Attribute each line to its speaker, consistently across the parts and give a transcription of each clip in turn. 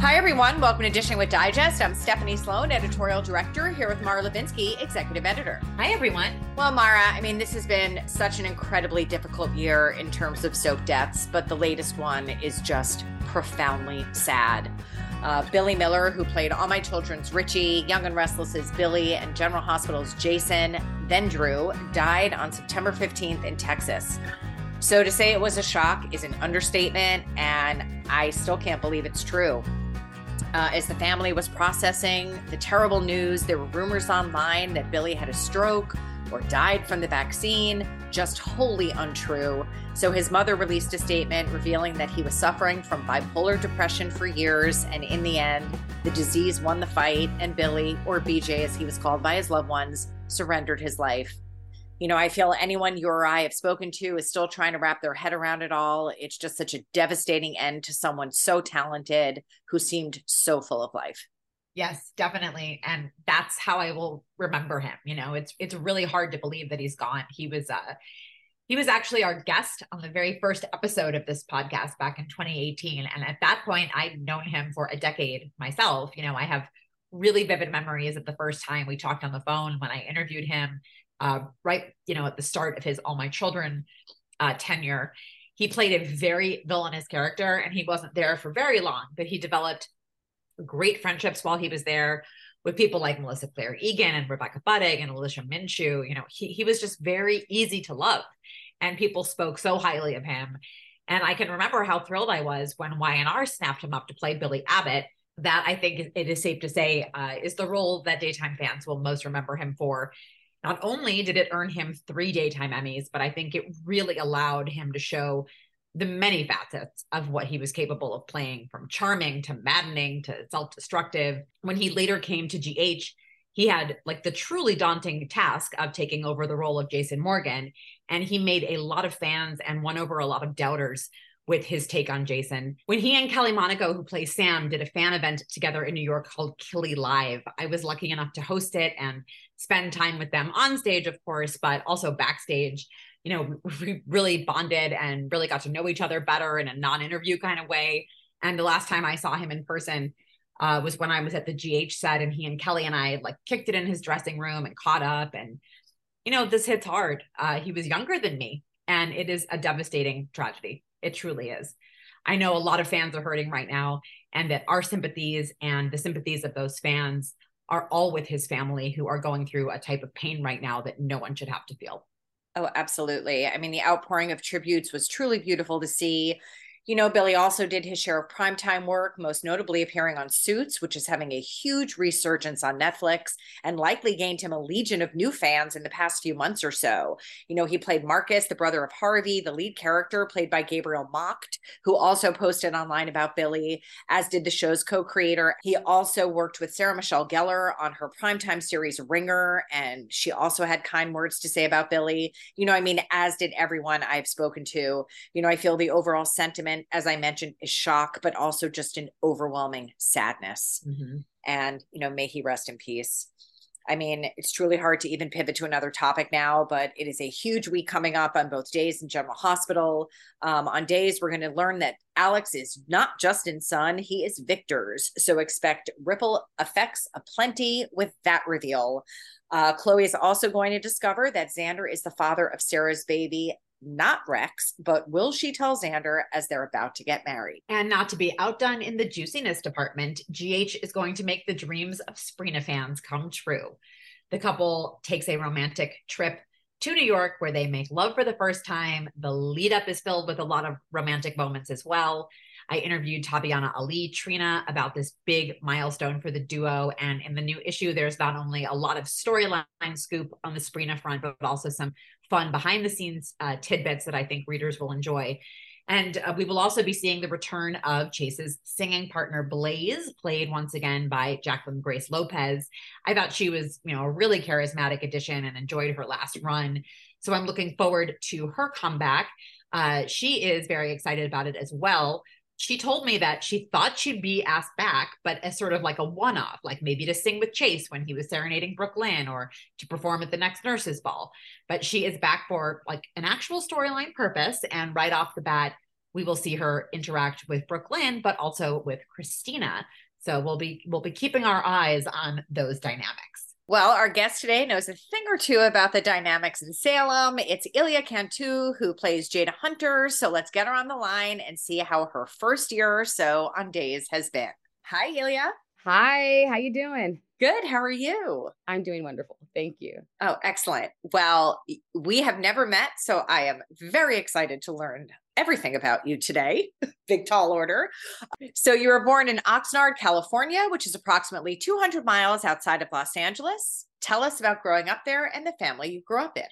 Speaker 1: Hi, everyone. Welcome to Dishing with Digest. I'm Stephanie Sloane, editorial director, here with Mara Levinsky, executive editor.
Speaker 2: Hi, everyone.
Speaker 1: Well, Mara, I mean, this has been such an incredibly difficult year in terms of soap deaths, but the latest one is just profoundly sad. Uh, Billy Miller, who played All My Children's Richie, Young and Restless's Billy, and General Hospital's Jason, then Drew, died on September 15th in Texas. So to say it was a shock is an understatement, and I still can't believe it's true. Uh, as the family was processing the terrible news, there were rumors online that Billy had a stroke or died from the vaccine, just wholly untrue. So his mother released a statement revealing that he was suffering from bipolar depression for years, and in the end, the disease won the fight, and Billy, or BJ as he was called by his loved ones, surrendered his life you know, I feel anyone you or I have spoken to is still trying to wrap their head around it all. It's just such a devastating end to someone so talented who seemed so full of life.
Speaker 2: Yes, definitely. And that's how I will remember him. You know, it's it's really hard to believe that he's gone. He was uh he was actually our guest on the very first episode of this podcast back in 2018. And at that point, I'd known him for a decade myself. You know, I have really vivid memories of the first time we talked on the phone when I interviewed him uh, right, you know, at the start of his All My Children uh, tenure. He played a very villainous character and he wasn't there for very long, but he developed great friendships while he was there with people like Melissa Claire Egan and Rebecca Budig and Alicia Minshew. You know, he, he was just very easy to love and people spoke so highly of him. And I can remember how thrilled I was when Y&R snapped him up to play Billy Abbott. That I think it is safe to say uh, is the role that daytime fans will most remember him for. Not only did it earn him three daytime Emmys, but I think it really allowed him to show the many facets of what he was capable of playing from charming to maddening to self destructive. When he later came to GH, he had like the truly daunting task of taking over the role of Jason Morgan. And he made a lot of fans and won over a lot of doubters with his take on Jason. When he and Kelly Monaco, who plays Sam, did a fan event together in New York called Killy Live, I was lucky enough to host it and spend time with them on stage, of course, but also backstage. You know, we really bonded and really got to know each other better in a non interview kind of way. And the last time I saw him in person, uh, was when I was at the GH set and he and Kelly and I like kicked it in his dressing room and caught up. And, you know, this hits hard. Uh, he was younger than me and it is a devastating tragedy. It truly is. I know a lot of fans are hurting right now, and that our sympathies and the sympathies of those fans are all with his family who are going through a type of pain right now that no one should have to feel.
Speaker 1: Oh, absolutely. I mean, the outpouring of tributes was truly beautiful to see. You know, Billy also did his share of primetime work, most notably appearing on Suits, which is having a huge resurgence on Netflix and likely gained him a legion of new fans in the past few months or so. You know, he played Marcus, the brother of Harvey, the lead character played by Gabriel Macht, who also posted online about Billy, as did the show's co creator. He also worked with Sarah Michelle Gellar on her primetime series Ringer, and she also had kind words to say about Billy. You know, I mean, as did everyone I've spoken to. You know, I feel the overall sentiment as I mentioned, is shock, but also just an overwhelming sadness. Mm-hmm. And, you know, may he rest in peace. I mean, it's truly hard to even pivot to another topic now, but it is a huge week coming up on both days in General Hospital. Um, on days, we're going to learn that Alex is not Justin's son, he is Victor's. So expect ripple effects aplenty with that reveal. Uh, Chloe is also going to discover that Xander is the father of Sarah's baby not Rex, but will she tell Xander as they're about to get married?
Speaker 2: And not to be outdone in the juiciness department, GH is going to make the dreams of Sprina fans come true. The couple takes a romantic trip to New York where they make love for the first time. The lead up is filled with a lot of romantic moments as well. I interviewed Tabyana Ali Trina about this big milestone for the duo. And in the new issue, there's not only a lot of storyline scoop on the Sprina front, but also some fun behind the scenes uh, tidbits that I think readers will enjoy. And uh, we will also be seeing the return of Chase's singing partner Blaze, played once again by Jacqueline Grace Lopez. I thought she was, you know, a really charismatic addition and enjoyed her last run. So I'm looking forward to her comeback. Uh, she is very excited about it as well she told me that she thought she'd be asked back, but as sort of like a one off, like maybe to sing with Chase when he was serenading Brook Lynn or to perform at the next nurses' ball. But she is back for like an actual storyline purpose. And right off the bat, we will see her interact with Brook Lynn, but also with Christina. So we'll be we'll be keeping our eyes on those dynamics.
Speaker 1: Well, our guest today knows a thing or two about the dynamics in Salem. It's Elia Cantu who plays Jada Hunter. So let's get her on the line and see how her first year or so on days has been. Hi, Elia.
Speaker 3: Hi, how you doing?
Speaker 1: Good. How are you?
Speaker 3: I'm doing wonderful. Thank you.
Speaker 1: Oh, excellent. Well, we have never met, so I am very excited to learn everything about you today. Big tall order. So you were born in Oxnard, California, which is approximately 200 miles outside of Los Angeles. Tell us about growing up there and the family you grew up in.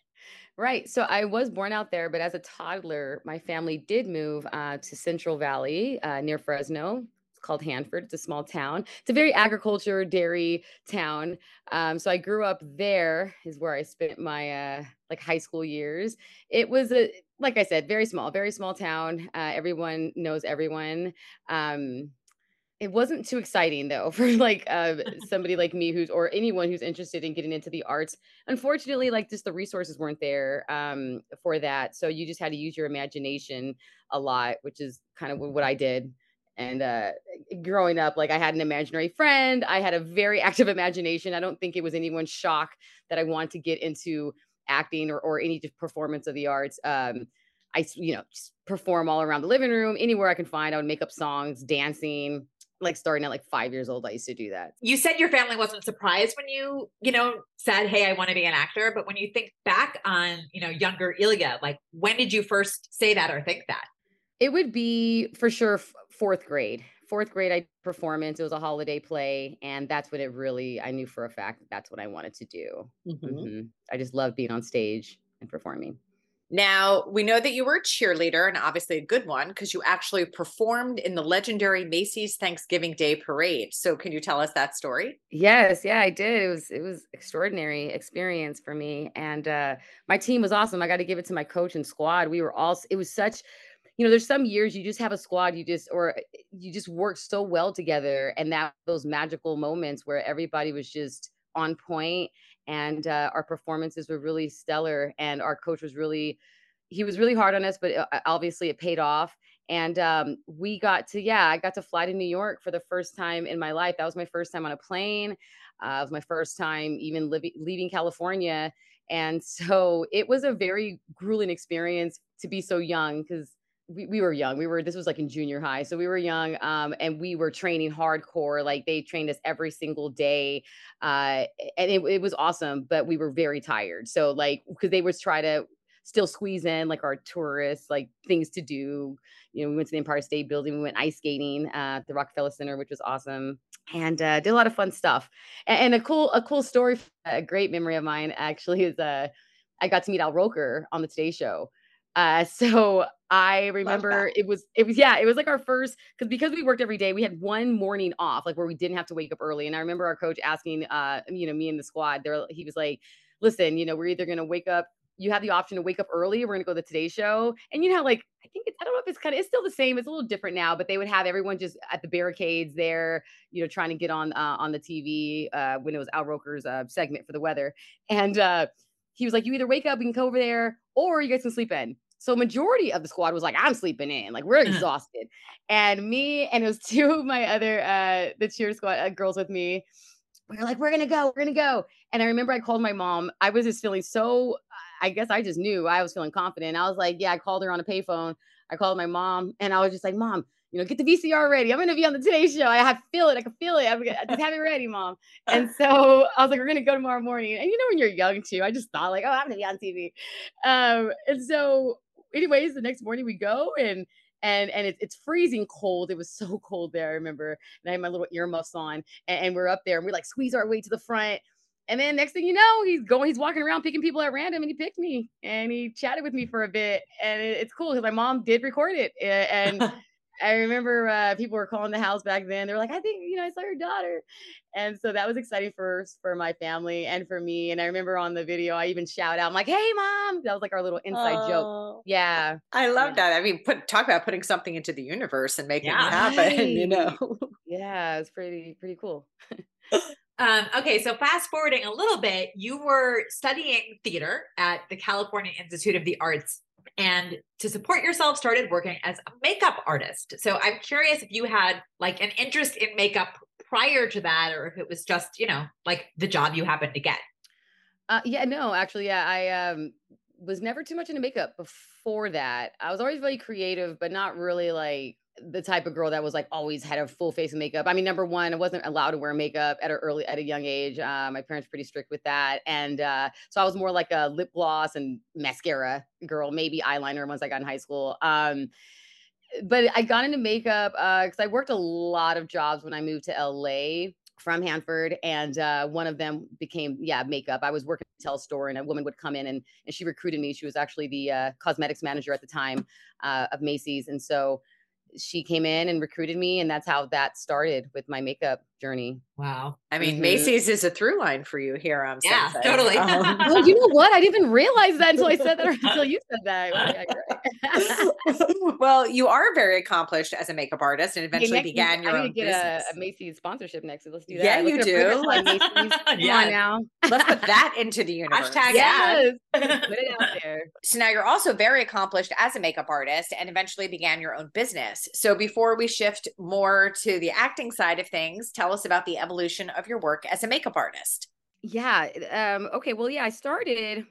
Speaker 3: Right. So I was born out there, but as a toddler, my family did move uh, to Central Valley uh, near Fresno It's called Hanford. It's a small town. It's a very agriculture dairy town. Um, so I grew up there. Is where I spent my uh, like high school years. It was a like I said, very small, very small town. Uh, everyone knows everyone. Um, it wasn't too exciting though for like uh, somebody like me who's or anyone who's interested in getting into the arts unfortunately like just the resources weren't there um, for that so you just had to use your imagination a lot which is kind of what i did and uh, growing up like i had an imaginary friend i had a very active imagination i don't think it was anyone's shock that i wanted to get into acting or, or any performance of the arts um, i you know perform all around the living room anywhere i can find i would make up songs dancing like starting at like five years old i used to do that
Speaker 2: you said your family wasn't surprised when you you know said hey i want to be an actor but when you think back on you know younger Elia, like when did you first say that or think that
Speaker 3: it would be for sure fourth grade. Fourth grade, I performance. It was a holiday play, and that's what it really. I knew for a fact that that's what I wanted to do. Mm-hmm. Mm-hmm. I just love being on stage and performing.
Speaker 1: Now, we know that you were a cheerleader and obviously a good one because you actually performed in the legendary Macy's Thanksgiving Day parade. So, can you tell us that story?
Speaker 3: Yes, yeah, I did. It was it was extraordinary experience for me and uh my team was awesome. I got to give it to my coach and squad. We were all it was such you know, there's some years you just have a squad, you just or eh, you just work so well together, and that those magical moments where everybody was just on point, and uh, our performances were really stellar, and our coach was really he was really hard on us, but uh, obviously it paid off. And um, we got to, yeah, I got to fly to New York for the first time in my life. That was my first time on a plane. Uh, it was my first time even living, leaving California. And so it was a very grueling experience to be so young because we, we were young. We were this was like in junior high. So we were young um and we were training hardcore. Like they trained us every single day. Uh and it, it was awesome, but we were very tired. So like because they would try to still squeeze in like our tourists, like things to do. You know, we went to the Empire State Building, we went ice skating at the Rockefeller Center, which was awesome, and uh, did a lot of fun stuff. And, and, a cool, a cool story, a great memory of mine actually is uh, I got to meet Al Roker on the Today Show. Uh, so I remember it was it was yeah it was like our first because because we worked every day we had one morning off like where we didn't have to wake up early and I remember our coach asking uh you know me and the squad there he was like listen you know we're either gonna wake up you have the option to wake up early we're gonna go to the Today Show and you know like I think it's I don't know if it's kind of it's still the same it's a little different now but they would have everyone just at the barricades there you know trying to get on uh, on the TV uh, when it was Al Roker's uh, segment for the weather and uh he was like you either wake up and go over there or you guys can sleep in so majority of the squad was like, I'm sleeping in, like we're uh-huh. exhausted. and me and it was two of my other uh the cheer squad uh, girls with me. We are like, we're gonna go, we're gonna go. And I remember I called my mom. I was just feeling so I guess I just knew I was feeling confident. I was like, yeah, I called her on a payphone. I called my mom and I was just like, mom, you know, get the VCR ready. I'm to be on the Today Show. I have feel it. I can feel it. I'm gonna, just have it ready, mom. And so I was like, we're to go tomorrow morning. And you know, when you're young too, I just thought like, oh, I'm to be on TV. Um, and so anyways, the next morning we go and and and it's it's freezing cold. It was so cold there. I remember, and I had my little earmuffs on, and, and we're up there, and we like squeeze our way to the front. And then next thing you know, he's going, he's walking around picking people at random, and he picked me, and he chatted with me for a bit, and it, it's cool because my mom did record it, eh, and I remember uh, people were calling the house back then. They were like, "I think you know, I saw your daughter," and so that was exciting for for my family and for me. And I remember on the video, I even shout out, "I'm like, hey, mom!" That was like our little inside oh, joke. Yeah,
Speaker 1: I love yeah. that. I mean, put talk about putting something into the universe and making yeah. it happen. Right. You know,
Speaker 3: yeah, it's pretty pretty cool.
Speaker 2: Um, okay, so fast forwarding a little bit, you were studying theater at the California Institute of the Arts and to support yourself started working as a makeup artist. So I'm curious if you had like an interest in makeup prior to that or if it was just, you know, like the job you happened to get.
Speaker 3: Uh, yeah, no, actually, yeah, I um, was never too much into makeup before that. I was always very creative, but not really like the type of girl that was like always had a full face of makeup. I mean, number one, I wasn't allowed to wear makeup at an early at a young age. Uh, my parents pretty strict with that, and uh, so I was more like a lip gloss and mascara girl, maybe eyeliner once I got in high school. Um, but I got into makeup because uh, I worked a lot of jobs when I moved to LA from Hanford, and uh, one of them became yeah makeup. I was working at a retail store, and a woman would come in and and she recruited me. She was actually the uh, cosmetics manager at the time uh, of Macy's, and so she came in and recruited me and that's how that started with my makeup journey.
Speaker 2: Wow.
Speaker 1: I mean mm-hmm. macy's is a through line for you here on
Speaker 2: yeah Sunset. totally. Um,
Speaker 3: well you know what? I didn't even realize that until i said that or until you said that.
Speaker 1: Well you are very accomplished as a makeup artist and eventually hey, began your own
Speaker 3: get
Speaker 1: business.
Speaker 3: A, a, macy's sponsorship next let's do that.
Speaker 1: Yeah you do.
Speaker 3: Yeah. Now.
Speaker 1: Let's put that into the universe.
Speaker 2: Hashtag yes.
Speaker 3: put it out there.
Speaker 1: So now you're also very accomplished as a makeup artist and eventually began your own business. So before we shift more to the acting side of things tell us about the evolution of your work as a makeup artist
Speaker 3: yeah um okay well yeah i started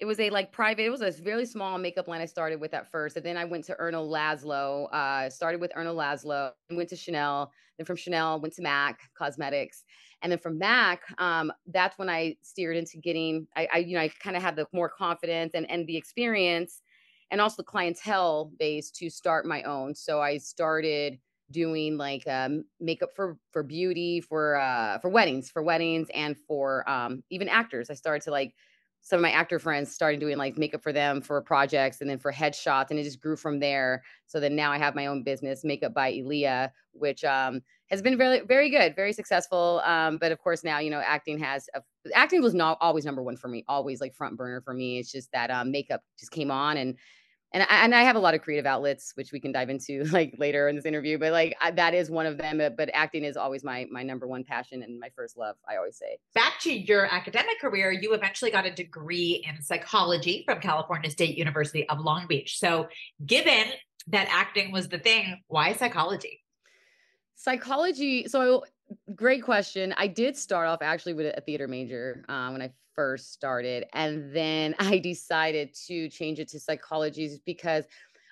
Speaker 3: it was a like private, it was a very small makeup line I started with at first. And then I went to Erno Laszlo, uh, started with Erno Laszlo and went to Chanel. Then from Chanel, went to MAC Cosmetics. And then from MAC, um, that's when I steered into getting, I, I you know, I kind of had the more confidence and, and the experience and also the clientele base to start my own. So I started doing like um, makeup for for beauty for uh for weddings for weddings and for um even actors. I started to like some of my actor friends started doing like makeup for them for projects and then for headshots and it just grew from there. So then now i have my own business makeup by elia which um, has been very very good very successful um, but of course now you know acting has acting was not always number one for me always like front burner for me. It's just that um, makeup just came on and and I, and I have a lot of creative outlets which we can dive into like later in this interview but like I, that is one of them but, but acting is always my my number one passion and my first love i always say.
Speaker 2: Back to your academic career you eventually got a degree in psychology from california state university of long beach. So given that acting was the thing why psychology?
Speaker 3: Psychology so great question. I did start off actually with a theater major uh, when i first started. And then I decided to change it to psychology because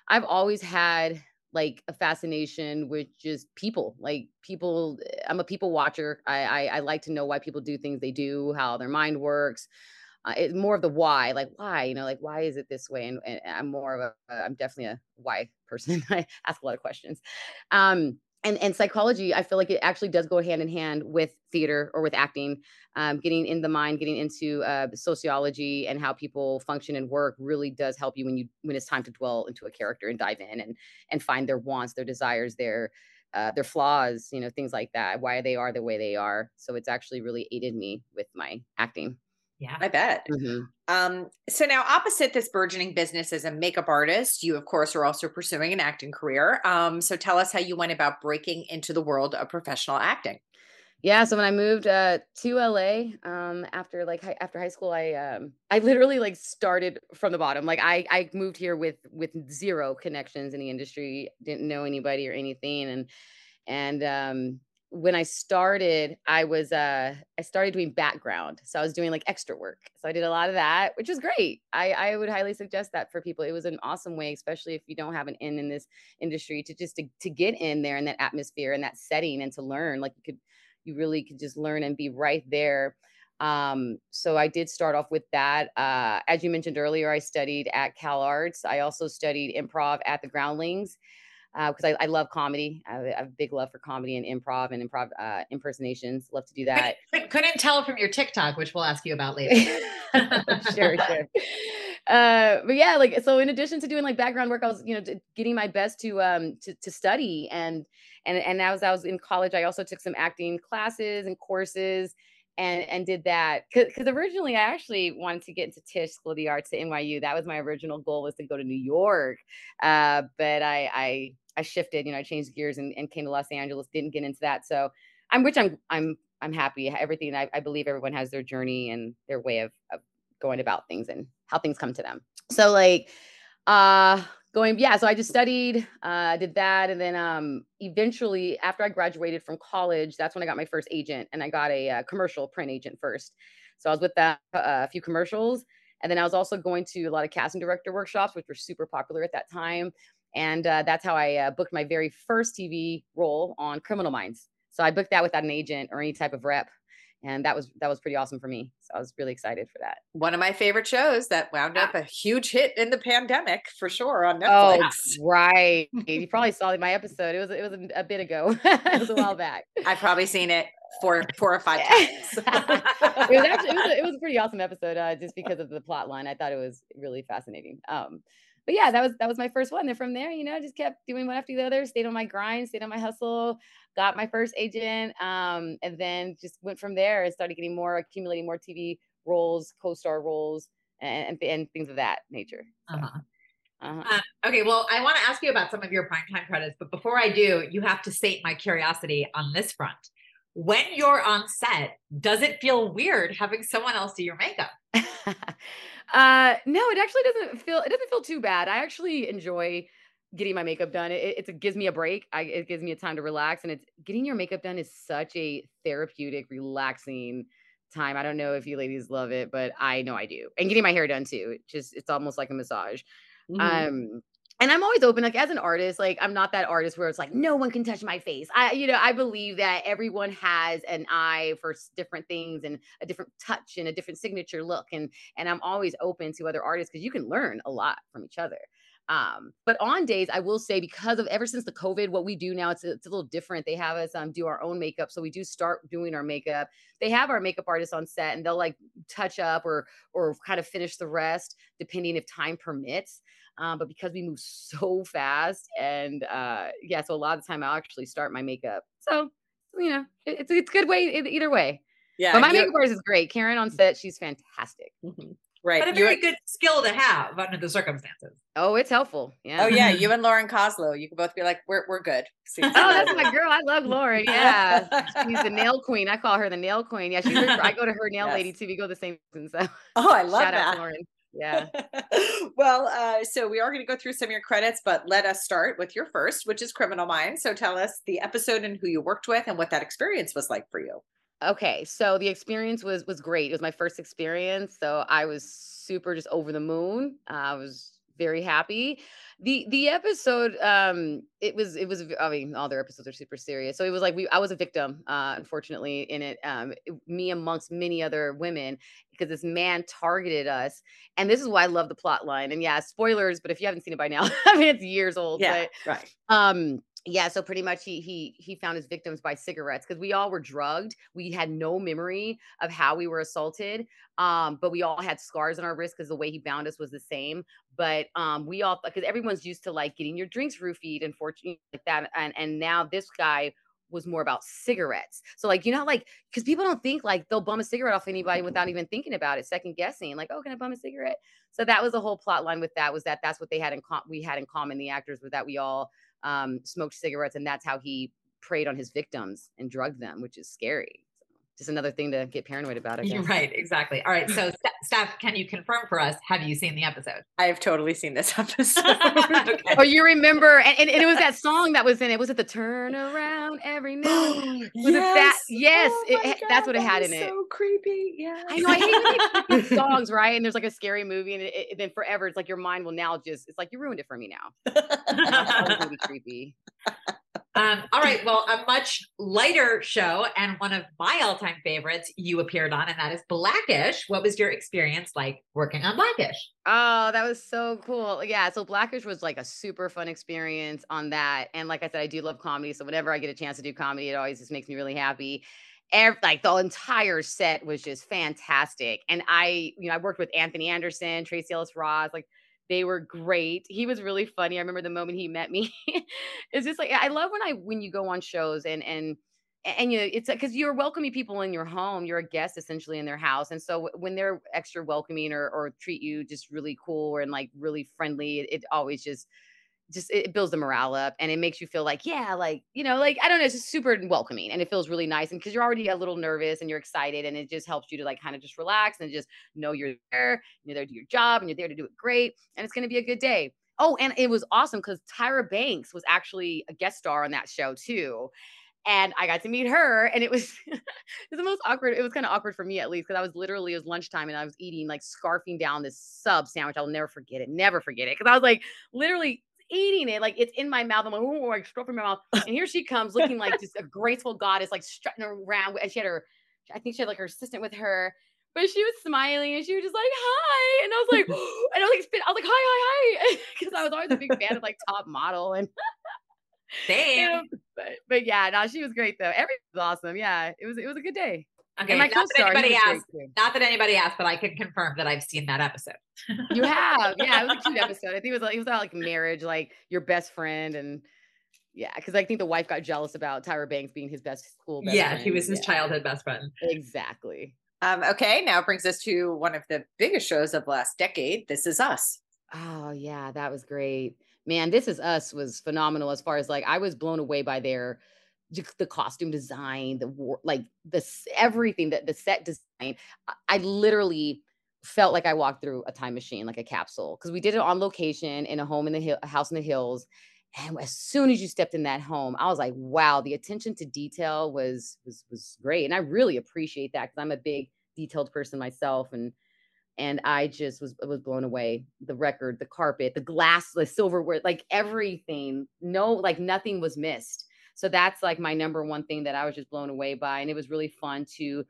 Speaker 3: I've always had like a fascination with just people like people i'm a people watcher I, I, I like to know why people do things they do how their mind works uh, it's more of the why like why you know like why is it this way and, and i'm more of a i'm definitely a why person i ask a lot of questions um and and psychology i feel like it actually does go hand in hand with theater or with acting um, getting in the mind getting into uh, sociology and how people function and work really does help you when you when it's time to dwell into a character and dive in and and find their wants their desires their uh, their flaws you know things like that why they are the way they are. So it's actually really aided me with my acting
Speaker 2: yeah,
Speaker 1: I bet. Mm-hmm. Um, so now, opposite this burgeoning business as a makeup artist, you of course are also pursuing an acting career. Um, so tell us how you went about breaking into the world of professional acting.
Speaker 3: Yeah, so when I moved uh, to LA um, after like hi- after high school, I um, I literally like started from the bottom. Like I I moved here with with zero connections in the industry, didn't know anybody or anything, and and um, when I started, I was uh I started doing background. So I was doing like extra work. So I did a lot of that, which was great. I I would highly suggest that for people. It was an awesome way, especially if you don't have an in in this industry to just to, to get in there in that atmosphere and that setting and to learn. Like you could you really could just learn and be right there. Um, so I did start off with that. Uh, as you mentioned earlier, I studied at Cal Arts. I also studied improv at the Groundlings because uh, I, I, love comedy. I have, I have, a big love for comedy and improv and improv uh, impersonations. Love to do that.
Speaker 2: Couldn't, couldn't tell from your TikTok, which we'll ask you about later.
Speaker 3: sure, sure. Uh, but yeah, like so. In addition to doing like background work, I was you know getting my best to um to, to study and and and as I was in college, I also took some acting classes and courses and and did that because originally I actually wanted to get into Tisch School of the Arts at NYU. That was my original goal was to go to New York, uh, but I, I I shifted. You know, I changed gears and, and came to Los Angeles. Didn't get into that, so I'm which I'm I'm I'm happy. Everything I, I believe everyone has their journey and their way of, of going about things and how things come to them. So like uh going yeah so i just studied uh did that and then um eventually after i graduated from college that's when i got my first agent and i got a, uh, commercial print agent first so i was with that uh, a few commercials and then i was also going to a lot of casting director workshops which were super popular at that time and uh, that's how i uh, booked my very first tv role on criminal minds. So i booked that without an agent or any type of rep and that was that was pretty awesome for me. So i was really excited for that.
Speaker 1: One of my favorite shows that wound up a huge hit in the pandemic for sure on netflix.
Speaker 3: oh, right. You probably saw my episode. It was it was a, a bit ago. It was a while back.
Speaker 1: I've probably seen it four four or five times. It
Speaker 3: was actually it was, a, it was a pretty awesome episode uh, just because of the plot line. I thought it was really fascinating. Um but yeah, that was that was my first one. And from there, you know, I just kept doing one after the other, stayed on my grind, stayed on my hustle, got my first agent, um, and then just went from there and started getting more, accumulating more TV roles, co-star roles, and and, and things of that nature. So. Uh-huh.
Speaker 2: Uh-huh. Uh, okay, well, I want to ask you about some of your primetime credits, but before I do, you have to sate my curiosity on this front. When you're on set, does it feel weird having someone else do your makeup?
Speaker 3: uh, no, it actually doesn't feel. It doesn't feel too bad. I actually enjoy getting my makeup done. It, it, gives me a break. I, it gives me a time to relax. And it's getting your makeup done is such a therapeutic, relaxing time. I don't know if you ladies love it, but I know I do. And getting my hair done too. It just it's almost like a massage. Mm-hmm. Um and I'm always open, like as an artist, like I'm not that artist where it's like no one can touch my face. I, you know, I believe that everyone has an eye for different things and a different touch and a different signature look, and and I'm always open to other artists because you can learn a lot from each other. Um, but on days, I will say because of ever since the COVID, what we do now, it's, it's a little different. They have us um, do our own makeup. So we do start doing our makeup. They have our makeup artists on set and they'll like touch up or, or kind of finish the rest depending if time permits. Um, but because we move so fast and uh, yeah, so a lot of the time I'll actually start my makeup. So, you know, it, it's, it's a good way either way. Yeah. But my makeup artist is great. Karen on set, she's fantastic.
Speaker 1: Mm-hmm. Right.
Speaker 2: But a very good skill to have under the circumstances.
Speaker 3: Oh, it's helpful. Yeah.
Speaker 1: Oh yeah. You and Lauren Koslow, you can both be like, we're we're good.
Speaker 3: oh, that's my girl. I love Lauren. Yeah. She's the nail queen. I call her the nail queen. Yeah, she's her, I go to her nail yes. lady too. We go the same so
Speaker 1: Oh, I love Shout that.
Speaker 3: Lauren. Yeah.
Speaker 1: well, uh, so we are going to go through some of your credits, but let us start with your first, which is Criminal Minds. So tell us the episode and who you worked with and what that experience was like for you.
Speaker 3: Okay, so the experience was was great. It was my first experience, so I was super just over the moon. Uh, I was very happy. The the episode um it was it was I mean all their episodes are super serious. So it was like we I was a victim uh unfortunately in it um me amongst many other women because this man targeted us and this is why I love the plot line. And yeah, spoilers, but if you haven't seen it by now, I mean it's years old,
Speaker 1: yeah, but, right.
Speaker 3: Um yeah so pretty much he he he found his victims by cigarettes because we all were drugged we had no memory of how we were assaulted um but we all had scars on our wrists because the way he bound us was the same but um we all because everyone's used to like getting your drinks roofied and fortune like that and and now this guy was more about cigarettes. So like you know like because people don't think like they'll bum a cigarette off anybody without even thinking about it, second guessing like oh can I bum a cigarette? So that was the whole plot line with that was that that's what they had in com- we had in common the actors was that we all um, smoked cigarettes, and that's how he preyed on his victims and drugged them, which is scary. So just another thing to get paranoid about.
Speaker 2: You're right, exactly. All right, so Steph, can you confirm for us? Have you seen the episode?
Speaker 1: I have totally seen this episode.
Speaker 2: okay.
Speaker 3: Oh, you remember? And, and, and it was that song that was in it. Was it the turn around every now? Was it that? Yes,
Speaker 1: Oh
Speaker 3: it-
Speaker 1: my
Speaker 3: it- that's what it had
Speaker 1: is
Speaker 3: in it.
Speaker 1: So creepy. Yeah.
Speaker 3: I know. I hate when they put these songs, right? And there's like a scary movie, and, it, it- then forever, it's like your mind will now just. It's like you ruined it for me now. That really creepy.
Speaker 2: Um, all right. Well, a much lighter show and one of my all-time favorites you appeared on, and that is Blackish. What was your experience like working on Blackish?
Speaker 3: Oh, that was so cool. Yeah. So Blackish was like a super fun experience on that. And like I said, I do love comedy. So whenever I get a chance to do comedy, it always just makes me really happy. Ev- like the entire set was just fantastic. And I, you know, I worked with Anthony Anderson, Tracee Ellis Ross, like they were great. He was really funny. I remember the moment he met me. it's just like I love when I when you go on shows and and and you know it's because you're welcoming people in your home you're a guest essentially in their house and so when they're extra welcoming or, or treat you just really cool and like really friendly it, it always just just it builds the morale up and it makes you feel like yeah like you know like i don't know it's just super welcoming and it feels really nice and because you're already a little nervous and you're excited and it just helps you to like kind of just relax and just know you're there you're there to do your job and you're there to do it great and it's going to be a good day oh and it was awesome because tyra banks was actually a guest star on that show too and I got to meet her, and it was it was the most awkward. It was kind of awkward for me at least because I was literally it was lunchtime and I was eating like scarfing down this sub sandwich. I'll never forget it, never forget it because I was like literally eating it like it's in my mouth. I'm like, oh, like stuffing my mouth, and here she comes looking like just a graceful goddess, like strutting around. And she had her, I think she had like her assistant with her. But she was smiling and she was just like, hi. And I was like, and I was like, spit, I was like, hi, hi, hi. Because I was always a big fan of like top model and you know, but but yeah, no, she was great though. Everything was awesome. Yeah, it was it was a good day.
Speaker 2: Okay.
Speaker 3: and my
Speaker 2: Not that
Speaker 3: co-star, he
Speaker 2: anybody asked. Not that anybody asked, but I can confirm that I've seen that episode.
Speaker 3: You have, yeah, it was a cute episode. I think it was like it was about like marriage, like your best friend, and yeah, because I think the wife got jealous about Tyra Banks being his best school. Best
Speaker 2: yeah,
Speaker 3: friend.
Speaker 2: he was his
Speaker 3: Yeah,
Speaker 2: childhood best friend.
Speaker 3: Exactly.
Speaker 1: Um, okay, now it brings us to one of the biggest shows of last decade. This is us.
Speaker 3: Oh yeah, that was great. Man, This Is Us was phenomenal as far as like I was blown away by their j- the costume design, the war, like this everything that the set design. I, literally felt like I walked through a time machine, like a capsule, because we did it on location in a home in the hill, a house in the hills. And as soon as you stepped in that home, I was like, wow, the attention to detail was was was great. And I really appreciate that because I'm a big detailed person myself. And and I just was was blown away. The record, the carpet, the glass, the silverware, like everything. No, like nothing was missed. So that's like my number one thing that I was just blown away by, and it was really fun to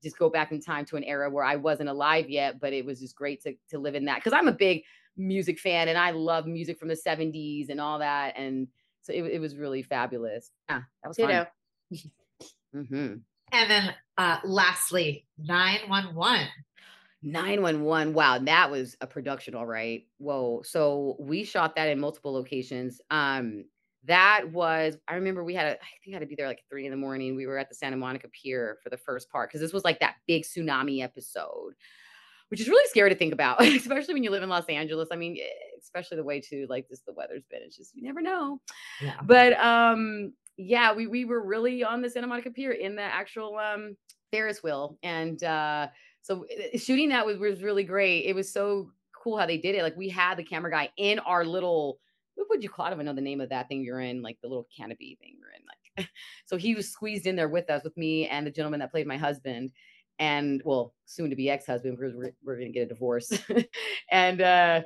Speaker 3: just go back in time to an era where I wasn't alive yet, but it was just great to to live in that because I'm a big music fan and I love music from the 70s and all that, and so it, it was really fabulous. Yeah, that was
Speaker 1: Ditto.
Speaker 3: fun. hmm
Speaker 2: And then uh lastly, 911.
Speaker 3: 911. Wow, that was a production, all right. Whoa. So we shot that in multiple locations. Um, that was, I remember we had a, I think I had to be there like three in the morning. We were at the Santa Monica Pier for the first part because this was like that big tsunami episode, which is really scary to think about, especially when you live in Los Angeles. I mean, eh, especially the way too, like this the weather's been. It's just you never know
Speaker 2: Yeah.
Speaker 3: but um yeah we we were really on the santa monica pier in the actual um ferris wheel and uh so uh, shooting that was, was really great it was so cool how they did it like we had the camera guy in our little what would you call? I don't know the name of that thing you're in, like the little canopy thing you're in. Like, so he was squeezed in there with us, with me and the gentleman that played my husband, and well, soon to be ex-husband because we're, we're gonna get a divorce. and uh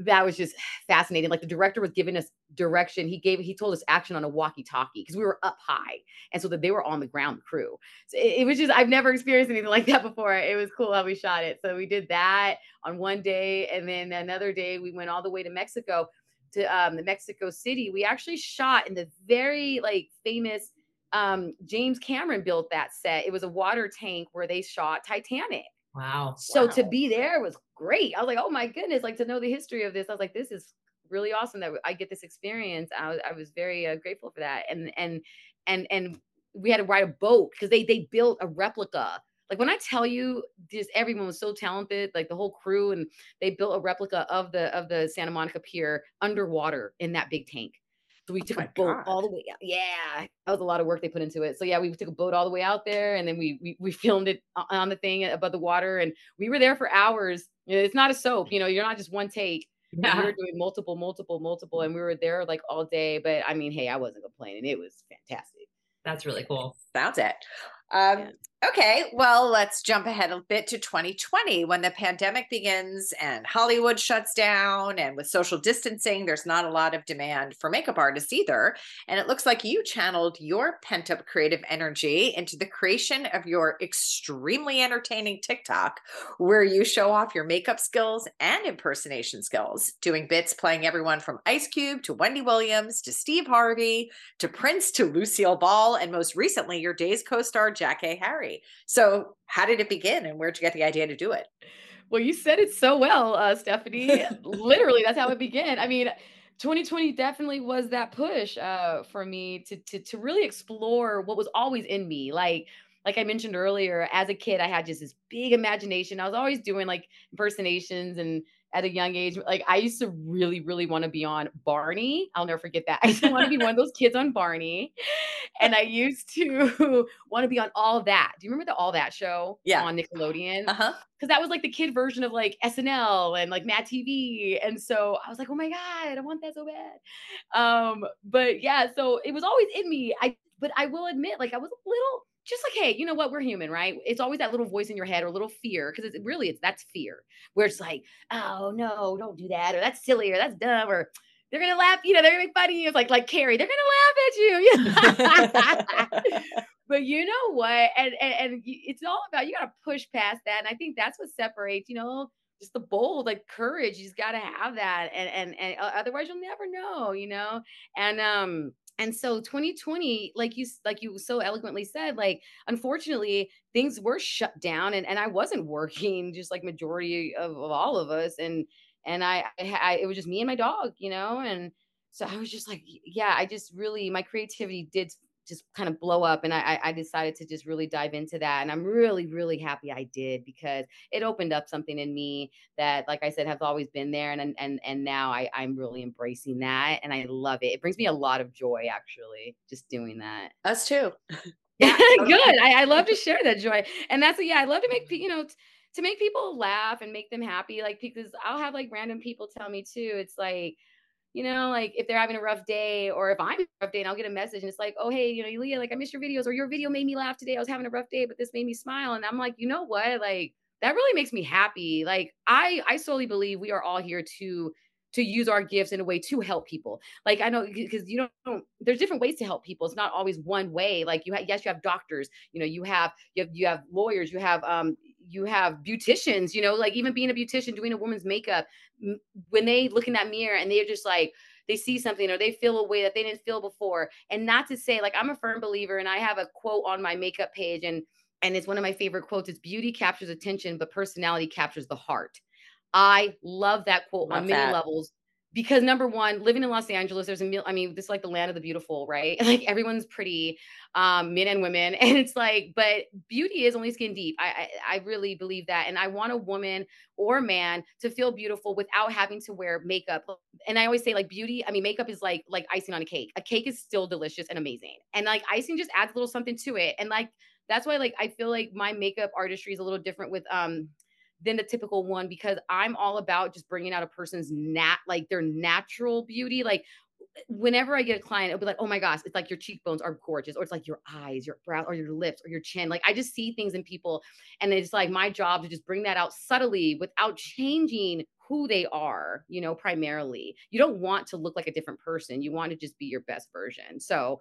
Speaker 3: that was just fascinating. Like the director was giving us direction. He gave he told us action on a walkie-talkie because we were up high, and so that they were on the ground, the crew. So it, it was just I've never experienced anything like that before. It was cool how we shot it. So we did that on one day, and then another day we went all the way to Mexico to um, the Mexico City. We actually shot in the very like famous um, James Cameron built that set. It was a water tank where they shot Titanic.
Speaker 2: Wow.
Speaker 3: So to be there was great. I was like, oh my goodness, like to know the history of this. I was like, this is really awesome that I get this experience. I was, I was very uh, grateful for that. And and and and we had to ride a boat because they they built a replica. Like when I tell you, just everyone was so talented, like the whole crew, and they built a replica of the of the Santa Monica Pier underwater in that big tank. So we took
Speaker 1: Oh
Speaker 3: a boat
Speaker 1: God.
Speaker 3: all the way out. Yeah, that was a lot of work they put into it. So yeah, we took a boat all the way out there, and then we we, we filmed it on the thing above the water, and we were there for hours. It's not a soap, you know. You're not just one take. Yeah. We
Speaker 2: Yeah.
Speaker 3: were doing multiple, multiple, multiple, and we were there like all day. But I mean, hey, I wasn't complaining. It was fantastic.
Speaker 2: That's really cool.
Speaker 1: Sounds it. Um,
Speaker 3: Yeah.
Speaker 1: Okay, well, let's jump ahead a bit to 2020 when the pandemic begins and Hollywood shuts down. And with social distancing, there's not a lot of demand for makeup artists either. And it looks like you channeled your pent up creative energy into the creation of your extremely entertaining TikTok, where you show off your makeup skills and impersonation skills, doing bits playing everyone from Ice Cube to Wendy Williams to Steve Harvey to Prince to Lucille Ball, and most recently, your Days co star, Jackée Harry. So, how did it begin and where'd you get the idea to do it?
Speaker 3: Well, you said it so well, uh, Stephanie. Literally, that's how it began. I mean, 2020 definitely was that push uh, for me to, to to really explore what was always in me. Like like I mentioned earlier, as a kid, I had just this big imagination. I was always doing like impersonations and at a young age, like I used to really, really want to be on Barney. I'll never forget that. I used to want to be one of those kids on Barney. And I used to want to be on all that. Do you remember the all that show
Speaker 1: Yeah.
Speaker 3: on Nickelodeon?
Speaker 1: Uh huh.
Speaker 3: because that was like the kid version of like SNL and like Mad TV. And so I was like, oh my God, I want that so bad. Um, but yeah, so it was always in me. I but I will admit, like I was a little just like, hey, you know what? We're human, right? It's always that little voice in your head or a little fear, because it's really it's that's fear, where it's like, oh no, don't do that, or that's silly, or that's dumb, or they're gonna laugh, you know, they're gonna make fun of you. It's like like Carrie, they're gonna laugh at you. but you know what and, and and it's all about you got to push past that and i think that's what separates you know just the bold like courage you just got to have that and and and otherwise you'll never know you know and um and so 2020 like you like you so eloquently said like unfortunately things were shut down and, and i wasn't working just like majority of, of all of us and and I, I I it was just me and my dog you know and so i was just like yeah i just really my creativity did just kind of blow up and I, I decided to just really dive into that and i'm really really happy i did because it opened up something in me that like i said has always been there and and and now i i'm really embracing that and i love it it brings me a lot of joy actually just doing that
Speaker 1: Us too.
Speaker 3: yeah, good. I, I love to share that joy, and that's yeah. I love to make you know t- to make people laugh and make them happy. Like because I'll have like random people tell me too. It's like you know like if they're having a rough day or if I'm a rough day and I'll get a message and it's like oh hey you know Leah like I missed your videos or your video made me laugh today. I was having a rough day but this made me smile. And I'm like you know what? Like that really makes me happy. Like I I solely believe we are all here to to use our gifts in a way to help people. Like i know because you don't, don't there's different ways to help people. It's not always one way. Like you have yes you have doctors you know you have you have you have lawyers you have um you have beauticians you know like even being a beautician doing a woman's makeup when they look in that mirror and they're just like they see something or they feel a way that they didn't feel before and not to say like i'm a firm believer and i have a quote on my makeup page and and it's one of my favorite quotes it's beauty captures attention but personality captures the heart i love that quote
Speaker 1: Love
Speaker 3: on many
Speaker 1: that.
Speaker 3: levels because number one, living in Los Angeles, there's a mil- I mean, this is like the land of the beautiful, right? Like everyone's pretty, um, men and women, and it's like, but beauty is only skin deep. I, I I really believe that, and I want a woman or man to feel beautiful without having to wear makeup. And I always say, like beauty, I mean, makeup is like like icing on a cake. A cake is still delicious and amazing, and like icing just adds a little something to it, and like that's why like I feel like my makeup artistry is a little different with um than the typical one because I'm all about just bringing out a person's nat like their natural beauty. Like whenever I get a client, it'll be like, oh my gosh, it's like your cheekbones are gorgeous, or it's like your eyes, your brow, or your lips, or your chin. Like I just see things in people, and it's like my job to just bring that out subtly without changing who they are, you know, primarily. You don't want to look like a different person. You want to just be your best version. So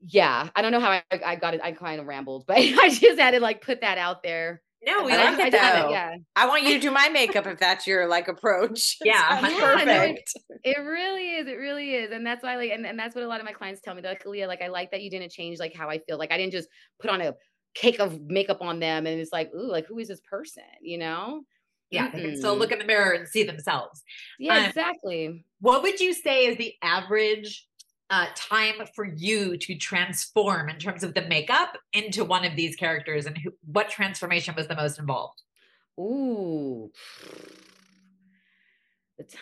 Speaker 3: yeah, I don't know how I, I got it. I kind of rambled, but I just had to like put that out there.
Speaker 2: No, we
Speaker 1: I like
Speaker 2: love
Speaker 1: it
Speaker 2: it.
Speaker 3: just had
Speaker 1: though.
Speaker 3: to- yeah.
Speaker 1: I want you to do my makeup if that's your like approach.
Speaker 2: Yeah,
Speaker 1: Sounds
Speaker 2: yeah,
Speaker 3: no, it-
Speaker 1: perfect.
Speaker 3: It really is. It really is. And that's why like and, and that's what a lot of my clients tell me. They're like, Leah, like I like that you didn't change like how I feel. Like I didn't just put on a cake of makeup on them and it's like, ooh, like who is this person? You know?
Speaker 2: Yeah, they can still look in the mirror and see themselves.
Speaker 3: Yeah,
Speaker 2: Um,
Speaker 3: exactly.
Speaker 2: What would you say is the average uh, time for you to transform in terms of the makeup into one of these characters, and who, what transformation was the most involved?
Speaker 3: Ooh.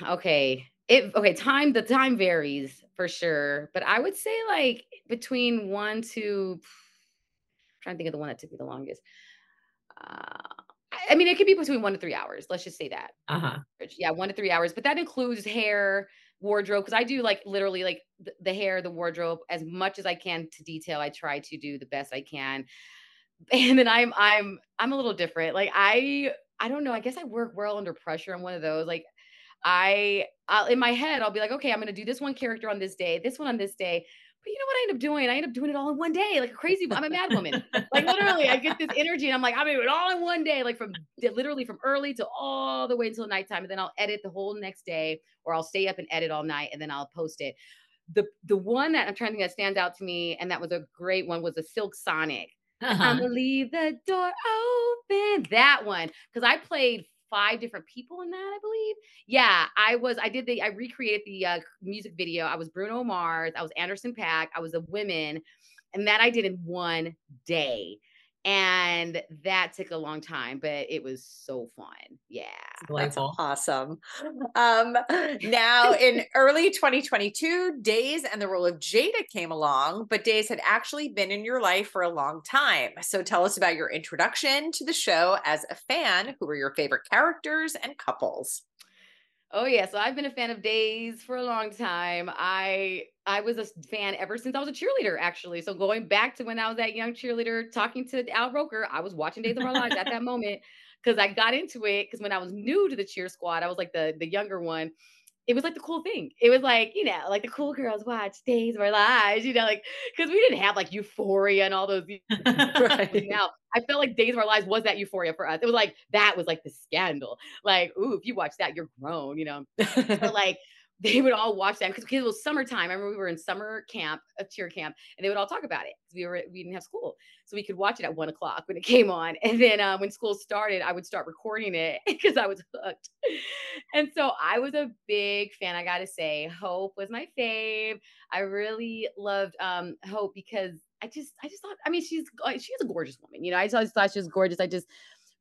Speaker 3: Okay. It okay, time the time varies for sure, but I would say like between one to I'm trying to think of the one that took me the longest. Uh, I I mean, it could be between one to three hours. Let's just say that.
Speaker 2: Uh-huh.
Speaker 3: Yeah, one to three hours, but that includes hair, wardrobe, because I do like literally like the, the hair, the wardrobe, as much as I can to detail. I try to do the best I can. And then I'm I'm I'm a little different. Like I I don't know. I guess I work well under pressure. I'm one of those. Like I I'll, in my head, I'll be like, okay, I'm gonna do this one character on this day, this one on this day. But you know what I end up doing? I end up doing it all in one day, like a crazy. I'm a mad woman. like literally, I get this energy, and I'm like, I'm gonna do it all in one day, like from literally from early to all the way until nighttime, and then I'll edit the whole next day, or I'll stay up and edit all night, and then I'll post it. The the one that I'm trying to think that stands out to me, and that was a great one, was a Silk Sonic. I'm
Speaker 2: Uh-huh.
Speaker 3: gonna leave the door open. That one, because I played five different people in that, I believe. Yeah, I was. I did the. I recreated the uh, music video. I was Bruno Mars. I was Anderson .Paak. I was the women, and that I did in one day. And that took a long time, but it was so fun. Yeah.
Speaker 1: That's
Speaker 2: Delightful.
Speaker 1: awesome. Um, now, in early 2022, Days and the role of Jada came along, but Days had actually been in your life for a long time. So tell us about your introduction to the show as a fan. Who were your favorite characters and couples?
Speaker 3: Oh yeah, so I've been a fan of Days for a long time. I I was a fan ever since I was a cheerleader, actually. So going back to when I was that young cheerleader talking to Al Roker, I was watching Days of Our Lives at that moment because I got into it because when I was new to the cheer squad, I was like the the younger one. It was like the cool thing. It was like, you know, like the cool girls watch Days of Our Lives, you know, like because we didn't have like Euphoria and all those
Speaker 1: Right.
Speaker 3: now. I felt like Days of Our Lives was that euphoria for us. It was like that was like the scandal. Like, ooh, if you watch that, you're grown, you know. But like they would all watch that because it was summertime. I remember we were in summer camp, a cheer camp, and they would all talk about it because we were we didn't have school, so we could watch it at one o'clock when it came on. And then uh, when school started, I would start recording it because I was hooked. And so I was a big fan. I gotta say, Hope was my fave. I really loved um, Hope because I just I just thought I mean she's she's a gorgeous woman. You know, I just thought she was gorgeous. I just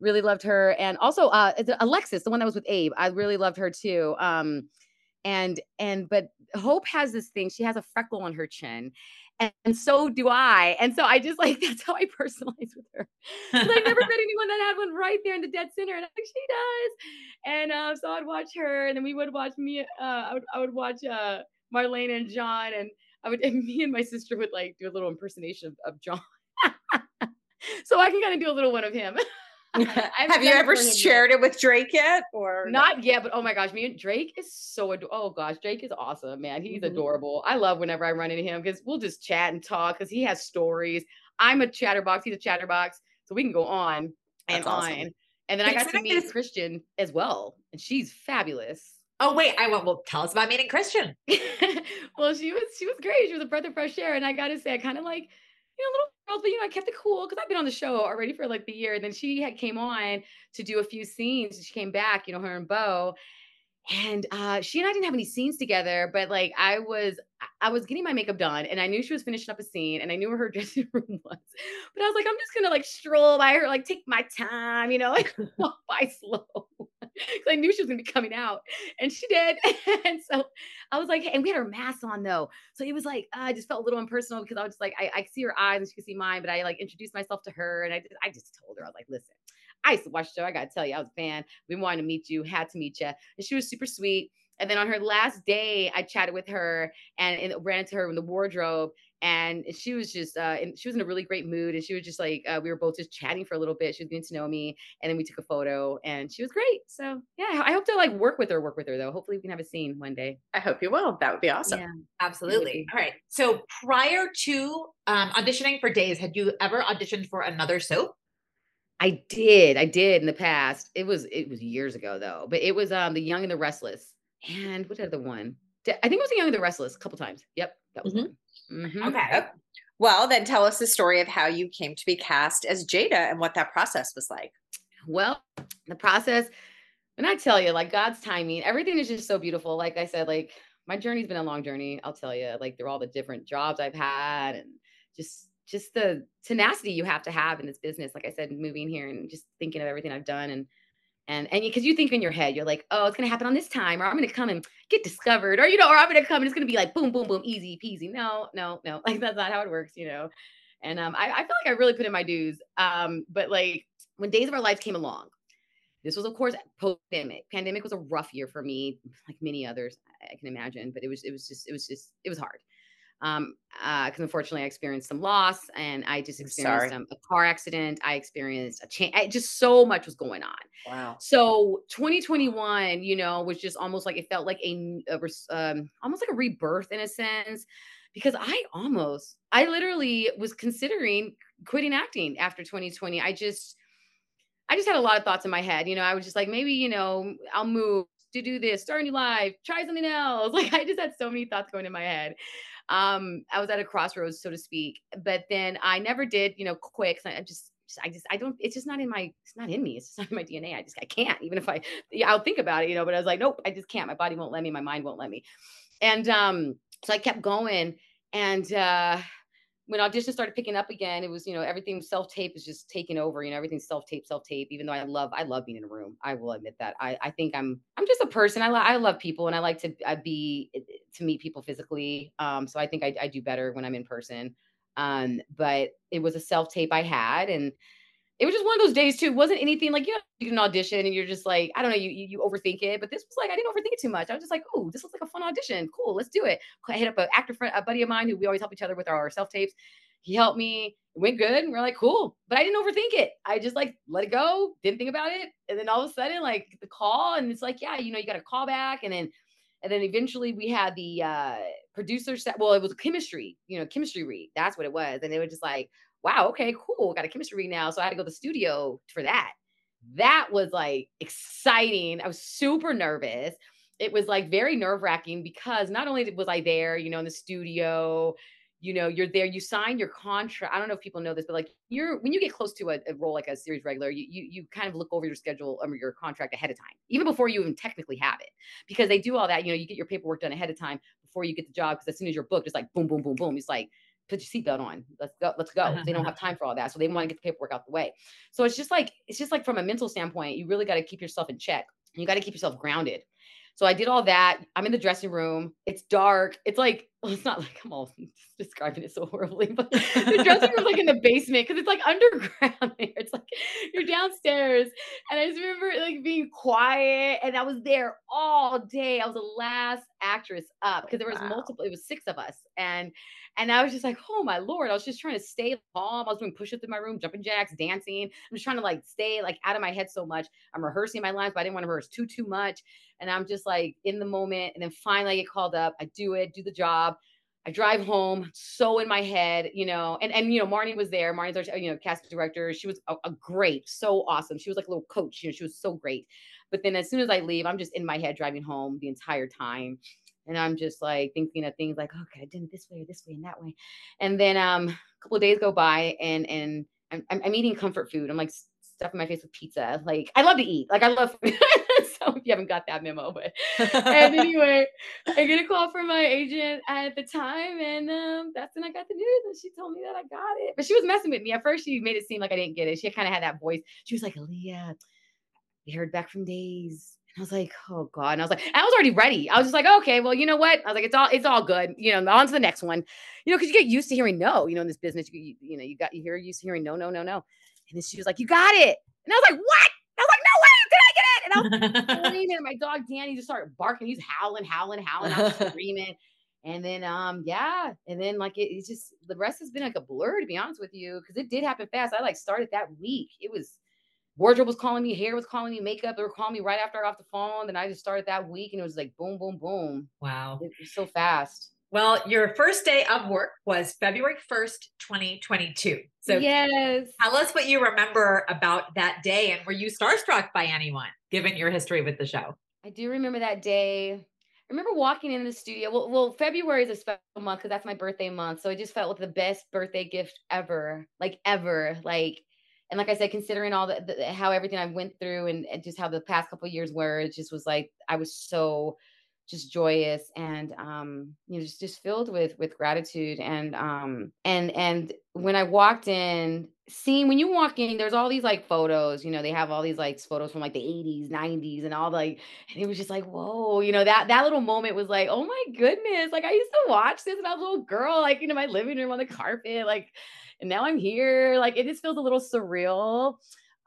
Speaker 3: really loved her, and also uh, Alexis, the one that was with Abe. I really loved her too. Um, and and but hope has this thing she has a freckle on her chin and, and so do i and so i just like that's how i personalize with her. 'Cause i never met anyone that had one right there in the dead center and i'm like she does and uh, so i'd watch her and then we would watch me uh i would, I would watch uh marlena and john and i would and me and my sister would like do a little impersonation of, of john. So i can kind of do a little one of him. I've
Speaker 1: Have you ever
Speaker 3: yet.
Speaker 1: shared it with Drake yet? Or
Speaker 3: Not yet, but oh my gosh, me and Drake is so ado- oh gosh, Drake is awesome, man. He's
Speaker 1: Mhm.
Speaker 3: adorable. I love whenever I run into him because we'll just chat and talk because he has stories. I'm a chatterbox, he's a chatterbox, so we can go on and
Speaker 1: That's awesome.
Speaker 3: on. And then I got to meet
Speaker 1: it-
Speaker 3: Kristian as well, and she's fabulous.
Speaker 2: Oh wait, I want. Well, tell us about meeting Kristian.
Speaker 3: well, she was she was great. She was a breath of fresh air, and I gotta say, I kind of like you know little girls, but you know I kept it cool because I've been on the show already for like the year. And then she had came on to do a few scenes. She came back, you know, her and Bo, and uh, she and I didn't have any scenes together, but like I was I- was getting my makeup done, and I knew she was finishing up a scene, and I knew where her dressing room was. But I was like, I'm just gonna like stroll by her, like take my time, you know, like walk by slow. Because I knew she was gonna be coming out, and she did. and so I was like, hey, and we had our masks on though, so it was like uh, I just felt a little impersonal because I was just like, I, I see her eyes and she could see mine, but I like introduced myself to her, and I just, I just told her I was like, listen, I used to watch the show. I gotta tell you, I was a fan. We wanted to meet you, had to meet you, and she was super sweet. And then on her last day, I chatted with her and, and ran into her in the wardrobe, and she was just, uh, and she was in a really great mood, and she was just like, uh, we were both just chatting for a little bit. She was getting to know me, and then we took a photo, and she was great. So yeah, I hope to like work with her, work with her though. Hopefully, we can have a scene one day.
Speaker 1: I hope you will. That would be awesome.
Speaker 3: Yeah.
Speaker 2: Absolutely. All right. So prior to um, auditioning for Days, had you ever auditioned for another soap?
Speaker 3: I did. I did in the past. It was it was years ago though. But it was um The Young and the Restless. And what other one? I think it was The Young and the Restless a couple times. Yep, that was
Speaker 1: Mhm.
Speaker 3: one. Mhm.
Speaker 2: Okay.
Speaker 1: Well, then tell us the story of how you came to be cast as Jada and what that process was like.
Speaker 3: Well, the process, and I tell you, like God's timing, everything is just so beautiful. Like I said, like my journey's been a long journey. I'll tell you, like through all the different jobs I've had and just just the tenacity you have to have in this business. Like I said, moving here and just thinking of everything I've done and And and because you think in your head, you're like, oh, it's gonna happen on this time, or I'm gonna come and get discovered, or you know, or I'm gonna come and it's gonna be like boom, boom, boom, easy peasy. No, no, no, like that's not how it works, you know. And um, I, I feel like I really put in my dues. Um, but like when Days of Our Lives came along, this was of course post-pandemic. Pandemic was a rough year for me, like many others I can imagine. But it was it was just it was just it was hard um because uh, unfortunately i experienced some loss and i just experienced um, a car accident. I experienced a change just so much was going on.
Speaker 1: Wow.
Speaker 3: So 2021 you know was just almost like it felt like a, a um, almost like a rebirth in a sense because i almost i literally was considering quitting acting after 2020 i just i just had a lot of thoughts in my head you know i was just like maybe you know i'll move to do this start a new life try something else. Like i just had so many thoughts going in my head um, I was at a crossroads, so to speak. But then I never did, you know, quick. I just I just I don't it's just not in my it's not in me. It's just not in my DNA. I just I can't. Even if I yeah, I'll think about it, you know, but I was like, nope, I just can't. My body won't let me, my mind won't let me. And um so I kept going and uh when auditions started picking up again, it was, you know, everything self tape is just taking over, you know, everything's self tape, self tape, even though I love, I love being in a room. I will admit that. I, I think I'm, I'm just a person. I, lo- I love people and I like to I be, eh, eh, to meet people physically. Um, so I think I, I do better when I'm in person. Um, but it was a self tape I had and it was just one of those days too. It wasn't anything like you know, you an audition and you're just like, I don't know, you, you, you overthink it. But this was like I didn't overthink it too much. I was just like, oh, this looks like a fun audition. Cool, let's do it. I hit up an actor friend, a buddy of mine who we always help each other with our self tapes. He helped me. It went good. And we're like, cool. But I didn't overthink it. I just like let it go, didn't think about it. And then all of a sudden, like the call, and it's like, yeah, you know, you got a call back. And then and then eventually we had the uh producer set. Well, it was chemistry, you know, chemistry read. That's what it was. And they were just like, wow, okay, cool. Got a chemistry read now. So I had to go to the studio for that. That was like exciting. I was super nervous. It was like very nerve wracking because not only was I there, you know, in the studio, you know you're there you sign your contract i don't know if people know this but like you're when you get close to a, a role like a series regular you, you you kind of look over your schedule or your contract ahead of time even before you even technically have it because they do all that you know you get your paperwork done ahead of time before you get the job because as soon as you're booked it's like boom boom boom boom it's like put your seatbelt on. Let's go. Let's go. They don't uh-huh. have time for all that. So they want to get the paperwork out the way. So it's just like, it's just like from a mental standpoint, you really got to keep yourself in check. You got to keep yourself grounded. So I did all that. I'm in the dressing room. It's dark. It's like, well, it's not like I'm all describing it so horribly, but the dressing room's like in the basement because it's like underground there. It's like you're downstairs. And I just remember like being quiet and I was there all day. I was the last actress up because there was wow. multiple, it was six of us. And and I was just like, oh my lord, I was just trying to stay calm. I was doing push-ups in my room, jumping jacks, dancing. I'm just trying to like stay like out of my head so much. I'm rehearsing my lines, but I didn't want to rehearse too too much. And I'm just like in the moment. And then finally I get called up. I do it, do the job. I drive home, so in my head, you know, and and you know, Marnie was there. Marnie's our you know cast director. She was a, a, great, so awesome. She was like a little coach. You know, she was so great. But then as soon as I leave, I'm just in my head driving home the entire time and I'm just like thinking of things like, okay, I did it this way this way and that way. And then um, a couple of days go by and and I'm, I'm eating comfort food. I'm like stuffing my face with pizza. Like I love to eat. Like I love food. so if you haven't got that memo, but and anyway, I get a call from my agent at the time, and um, that's when I got the news, and she told me that I got it. But she was messing with me at first. She made it seem like I didn't get it. She kind of had that voice. She was like, "Elia, we heard back from Days." I was like, oh God. And I was like, I was already ready. I was just like, okay, well, you know what? I was like, it's all, it's all good. You know, on to the next one. You know, because you get used to hearing no, you know, in this business, you, you, you know, you got you hear used to hearing no, no, no, no. And then she was like, You got it. And I was like, What? I was like, No way, did I get it? And I was screaming. And my dog Danny just started barking. He's howling, howling, howling. I was screaming. And then um, yeah, and then like it, it's just the rest has been like a blur to be honest with you, because it did happen fast. I like started that week. It was wardrobe was calling me, hair was calling me, makeup. They were calling me right after I got off the phone. Then I just started that week and it was like boom, boom, boom.
Speaker 2: Wow.
Speaker 3: It was so fast.
Speaker 2: Well, your first day of work was February 1st, 2022. So
Speaker 3: yes.
Speaker 2: Tell us what you remember about that day and were you starstruck by anyone given your history with the show?
Speaker 3: I do remember that day. I remember walking in the studio. Well, well, February is a special month because that's my birthday month. So I just felt like the best birthday gift ever, like ever. Like and like I said, considering all the, the how everything I went through and, and, just how the past couple years were, it just was like I was so just joyous and um you know just just filled with with gratitude. And um and and when i walked in seeing when you walk in there's all these like photos you know they have all these like photos from like the 80s 90s and all like and it was just like whoa you know that that little moment was like oh my goodness like i used to watch this when i was a little girl like you know my living room on the carpet like and now i'm here like it just feels a little surreal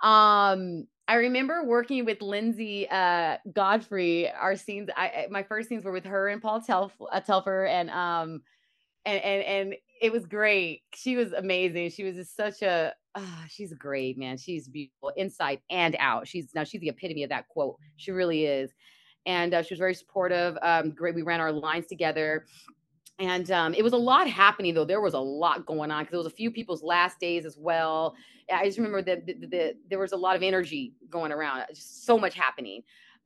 Speaker 3: um I remember working with Lindsay uh, Godfrey. Our scenes, I my first scenes were with her and Paul Telf, uh, Telfer, and um, and and and it was great. She was amazing. She was just such a, uh, she's great, man. She's beautiful inside and out. She's now she's the epitome of that quote. She really is, and uh, she was very supportive. Um, great. We ran our lines together. And um, it was a lot happening though. There was a lot going on because it was a few people's last days as well. I just remember that the, the, the, there was a lot of energy going around, just so much happening.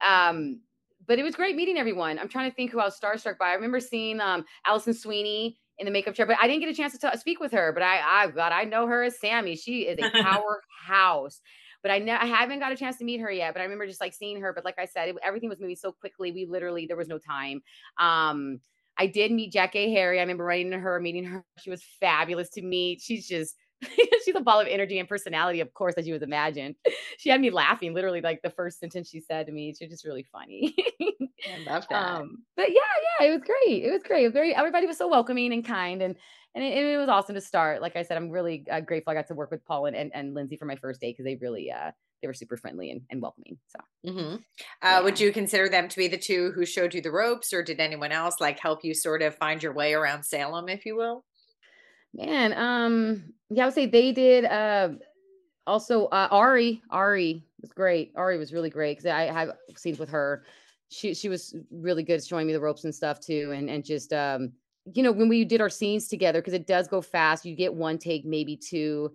Speaker 3: Um, but it was great meeting everyone. I'm trying to think who I was starstruck by. I remember seeing um, Alison Sweeney in the makeup chair, but I didn't get a chance to t- speak with her. But I, I, God, I know her as Sammy. She is a powerhouse. but I, I haven't got a chance to meet her yet. But I remember just like seeing her. But like I said, it, everything was moving so quickly. We literally there was no time. Um, I did meet Jackée Harry. I remember running into her, meeting her. She was fabulous to meet. She's just she's a ball of energy and personality, of course, as you would imagine. She had me laughing literally like the first sentence she said to me. She was just really funny.
Speaker 1: I love that. Um,
Speaker 3: but yeah, yeah, it was great. It was great. It was very everybody was so welcoming and kind and and it, it was awesome to start. Like I said, I'm really uh, grateful I got to work with Paul and, and, and Lindsay for my first day because they really uh they were super friendly and, and welcoming. So,
Speaker 1: mm-hmm. uh, yeah. would you consider them to be the two who showed you the ropes, or did anyone else like help you sort of find your way around Salem, if you will?
Speaker 3: Man, um, yeah, I would say they did. Uh, also, uh, Ari, Ari was great. Ari was really great because I have scenes with her. She she was really good showing me the ropes and stuff too, and and just um, you know, when we did our scenes together because it does go fast. You get one take, maybe two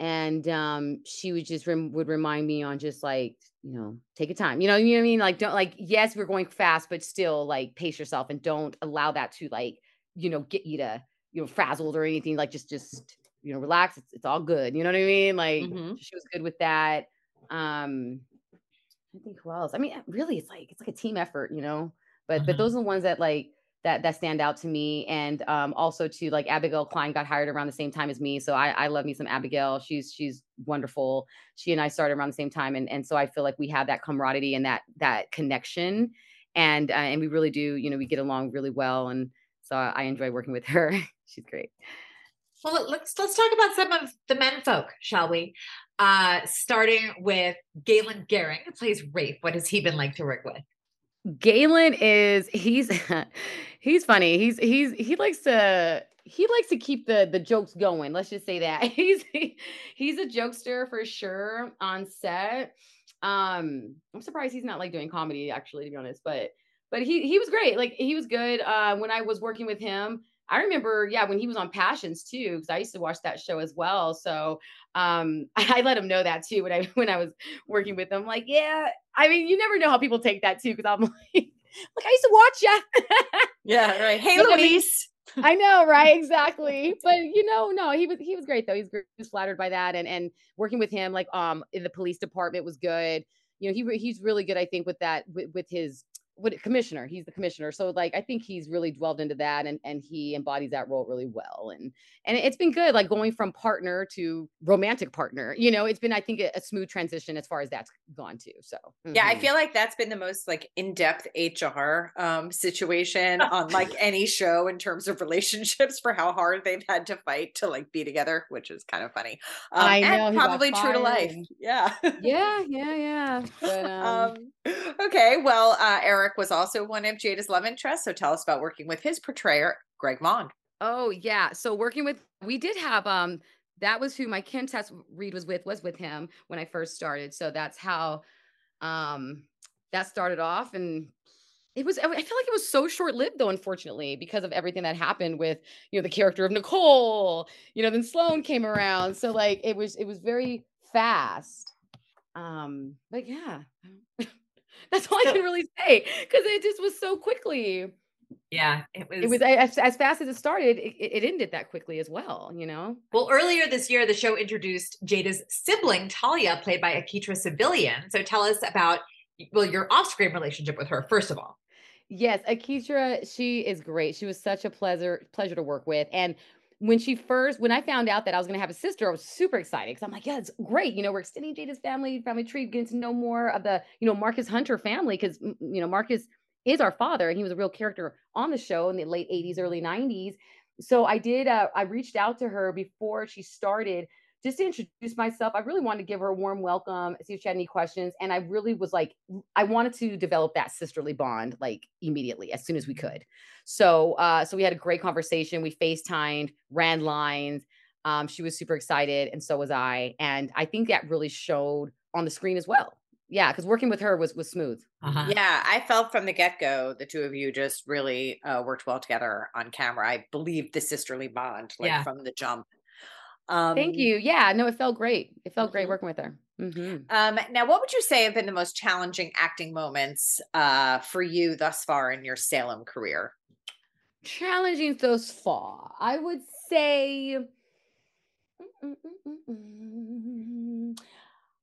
Speaker 3: and um she would just rem- would remind me on just like you know take a time you know you know what i mean like don't like yes we're going fast but still like pace yourself and don't allow that to like you know get you to you know frazzled or anything like just just you know relax it's, it's all good you know what i mean like mm-hmm. she was good with that um i think who else i mean really it's like it's like a team effort you know but mm-hmm. but those are the ones that like that that stand out to me and um, also to like abigail klein got hired around the same time as me so I, I love me some abigail she's she's wonderful she and i started around the same time and, and so i feel like we have that camaraderie and that that connection and uh, and we really do you know we get along really well and so i enjoy working with her. She's great.
Speaker 2: Well let's let's talk about some of the men folk shall we? Uh starting with galen gering who plays rafe. What has he been like to work with
Speaker 3: Galen is he's he's funny. He's he's he likes to he likes to keep the the jokes going. Let's just say that. He's he, he's a jokester for sure on set. Um I'm surprised he's not like doing comedy actually to be honest, but but he he was great. Like he was good uh when I was working with him. I remember, yeah, when he was on Passions too, because I used to watch that show as well. So um, I let him know that too when I when I was working with him. Like, yeah, I mean, you never know how people take that too, because I'm like, like I used to watch
Speaker 1: you. yeah, right. Hey, Luis.
Speaker 3: I know, right? Exactly. But you know, no, he was he was great though. He's he was flattered by that, and and working with him like um in the police department was good. You know, he he's really good, I think, with that with, with his what commissioner he's the commissioner so like i think he's really dwelled into that and and he embodies that role really well and and it's been good like going from partner to romantic partner you know it's been i think a, a smooth transition as far as that's gone too so
Speaker 1: mm-hmm. yeah i mm-hmm. feel like that's been the most like in-depth hr um situation on like any show in terms of relationships for how hard they've had to fight to like be together which is kind of funny um, i know probably true to life yeah
Speaker 3: yeah yeah yeah but, um...
Speaker 1: um okay well uh eric was also one of Jada's love interests. So tell us about working with his portrayer, Greg Vaughan.
Speaker 3: Oh yeah. So working with we did have um that was who my Ken test read was with was with him when I first started. So that's how um that started off and it was i feel like it was so short-lived though unfortunately because of everything that happened with you know the character of nicole you know then sloan came around so like it was it was very fast um but yeah That's all I can really say because it just was so quickly.
Speaker 2: Yeah, it was.
Speaker 3: It was as, as fast as it started. It, it, ended that quickly as well. You know.
Speaker 2: Well, earlier this year, the show introduced Jada's sibling Talia, played by Aketra Sevillian. So tell us about well your off-screen relationship with her first of all.
Speaker 3: Yes, Aketra, she is great. She was such a pleasure pleasure to work with. And when she first, when I found out that I was going to have a sister, I was super excited because I'm like, yeah, it's great. You know, we're extending Jada's family, family tree, getting to know more of the, you know, Marcus Hunter family because, you know, Marcus is our father and he was a real character on the show in the late 80s, early 90s. So I did, uh, I reached out to her before she started just to introduce myself. I really wanted to give her a warm welcome, see if she had any questions. And I really was like, I wanted to develop that sisterly bond like immediately as soon as we could. So, uh, so we had a great conversation. We FaceTimed, ran lines. Um, she was super excited, and so was I. And I think that really showed on the screen as well. Yeah, because working with her was was smooth.
Speaker 1: Uh-huh. Yeah, I felt from the get go the two of you just really uh, worked well together on camera. I believe the sisterly bond, like yeah. from the jump.
Speaker 3: Um, Thank you. Yeah, no, it felt great. It felt great mm-hmm. working with her. Mm-hmm.
Speaker 1: Um, now, what would you say have been the most challenging acting moments uh, for you thus far in your Salem career?
Speaker 3: Challenging thus far, I would say.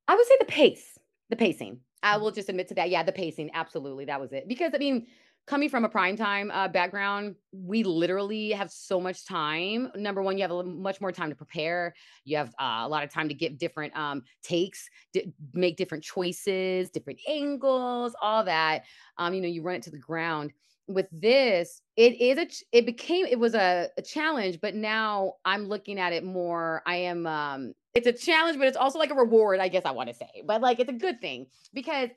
Speaker 3: I would say the pace, the pacing. I will just admit to that. Yeah, the pacing. Absolutely. That was it. Because I mean, coming from a primetime uh, background, we literally have so much time. Number one, you have a much more time to prepare. You have uh, a lot of time to get different um, takes, di- make different choices, different angles, all that. Um, you know, you run it to the ground. With this, it is a. It became. It was a, a challenge, but now I'm looking at it more. I am. Um, it's a challenge, but it's also like a reward. I guess I want to say, but like it's a good thing because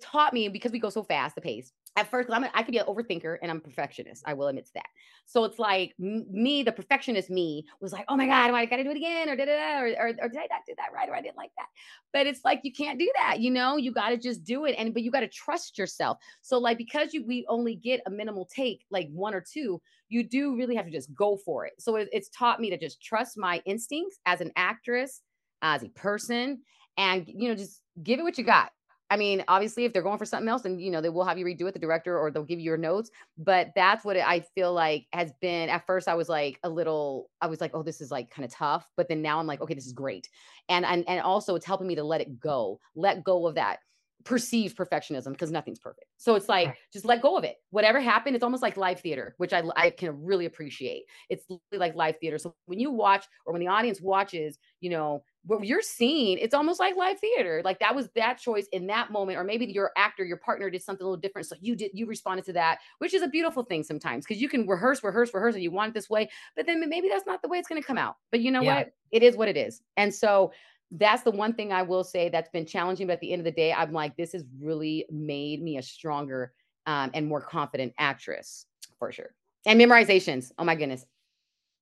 Speaker 3: taught me because we go so fast the pace at first I'm a, I could be an overthinker and I'm a perfectionist. I will admit to that. So it's like me, the perfectionist me, was like, oh my god, I got to do it again, or or, or, or did I not do that right, or I didn't like that. But it's like you can't do that, you know. You got to just do it, and but you got to trust yourself. So like because you we only get a minimal take, like one or two, you do really have to just go for it. So it, it's taught me to just trust my instincts as an actress, as a person, and you know just give it what you got I mean, obviously, if they're going for something else, then you know they will have you redo it, the director, or they'll give you your notes. But that's what I feel like has been. At first, I was like a little, I was like, oh, this is like kind of tough. But then now I'm like, okay, this is great, and and and also it's helping me to let it go, let go of that perceived perfectionism because nothing's perfect. So it's like just let go of it. Whatever happened, it's almost like live theater, which I I can really appreciate. It's like live theater. So when you watch or when the audience watches, you know, what you're seeing, it's almost like live theater. Like that was that choice in that moment, or maybe your actor, your partner did something a little different. So you did, you responded to that, which is a beautiful thing sometimes because you can rehearse, rehearse, rehearse, and you want it this way, but then maybe that's not the way it's going to come out. But you know yeah. what? It is what it is. And so that's the one thing I will say that's been challenging. But at the end of the day, I'm like, this has really made me a stronger um, and more confident actress for sure. And memorizations. Oh my goodness.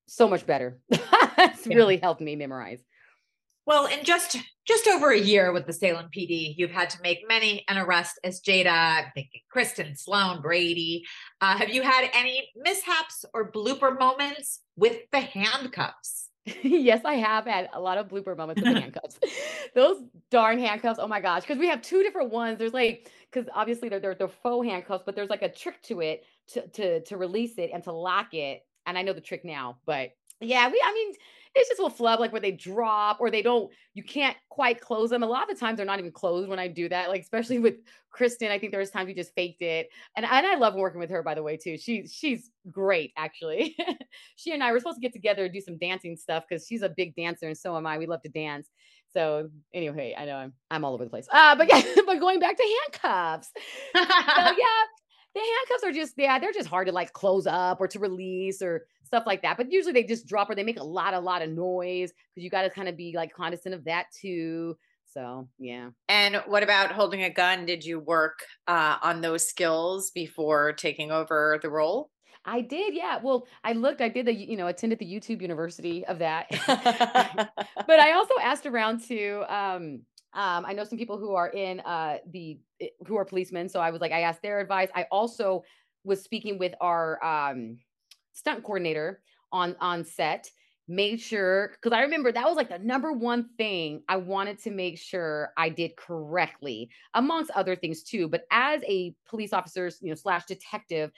Speaker 3: So much better. it's yeah. really helped me memorize.
Speaker 2: Well, in just just over a year with the Salem PD, you've had to make many an arrest as Jada. I'm thinking Kristen, Sloan, Brady. Uh, have you had any mishaps or blooper moments with the handcuffs?
Speaker 3: yes, I have had a lot of blooper moments with the handcuffs. Those darn handcuffs. Oh my gosh. Because we have two different ones. There's like, because obviously they're, they're, they're faux handcuffs, but there's like a trick to it to, to, to release it and to lock it. And I know the trick now, but yeah, we, I mean, it's just will flub like where they drop or they don't you can't quite close them. A lot of the times they're not even closed when i do that like especially with kristen i think there was times we just faked it. And, and i love working with her by the way too. She she's great actually. She and i were supposed to get together and do some dancing stuff because she's a big dancer and so am i. We love to dance. So anyway, I know I'm I'm all over the place. Uh, but yeah, but going back to handcuffs. so yeah, the handcuffs are just yeah, they're just hard to like close up or to release or stuff like that. But usually they just drop or they make a lot, a lot of noise because you got to kind of be like cognizant of that too. So yeah.
Speaker 1: And what about holding a gun? Did you work uh, on those skills before taking over the role?
Speaker 3: I did, yeah. Well, I looked, I did the, you know, attended the YouTube University of that. but I also asked around to um um, I know some people who are in uh, the who are policemen, so I was like, I asked their advice. I also was speaking with our um, stunt coordinator on on set. Made sure because I remember that was like the number one thing I wanted to make sure I did correctly, amongst other things too. But as a police officer, you know, slash detective,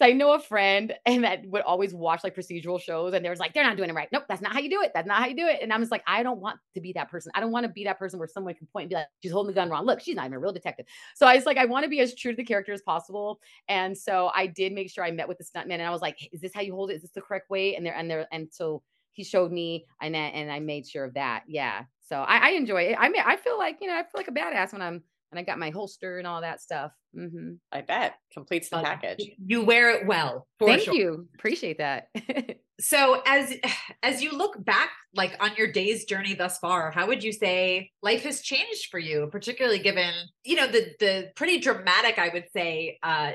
Speaker 3: I know a friend and that would always watch like procedural shows and there was like, they're not doing it right. Nope, that's not how you do it. That's not how you do it. And I'm just like, I don't want to be that person. I don't want to be that person where someone can point and be like, she's holding the gun wrong. Look, she's not even a real detective. So I was like, I want to be as true to the character as possible. And so I did make sure I met with the stuntman and I was like, is this how you hold it? Is this the correct way? And there and there and so he showed me and and I made sure of that. Yeah. So I, I enjoy it. I mean, I feel like, you know, I feel like a badass when I'm and I got my holster and all that stuff. Mm-hmm.
Speaker 1: I bet completes the package.
Speaker 2: You wear it well.
Speaker 3: Thank
Speaker 2: sure.
Speaker 3: you. Appreciate that.
Speaker 2: so as as you look back, like on your day's journey thus far, how would you say life has changed for you, particularly given you know the the pretty dramatic, I would say, uh,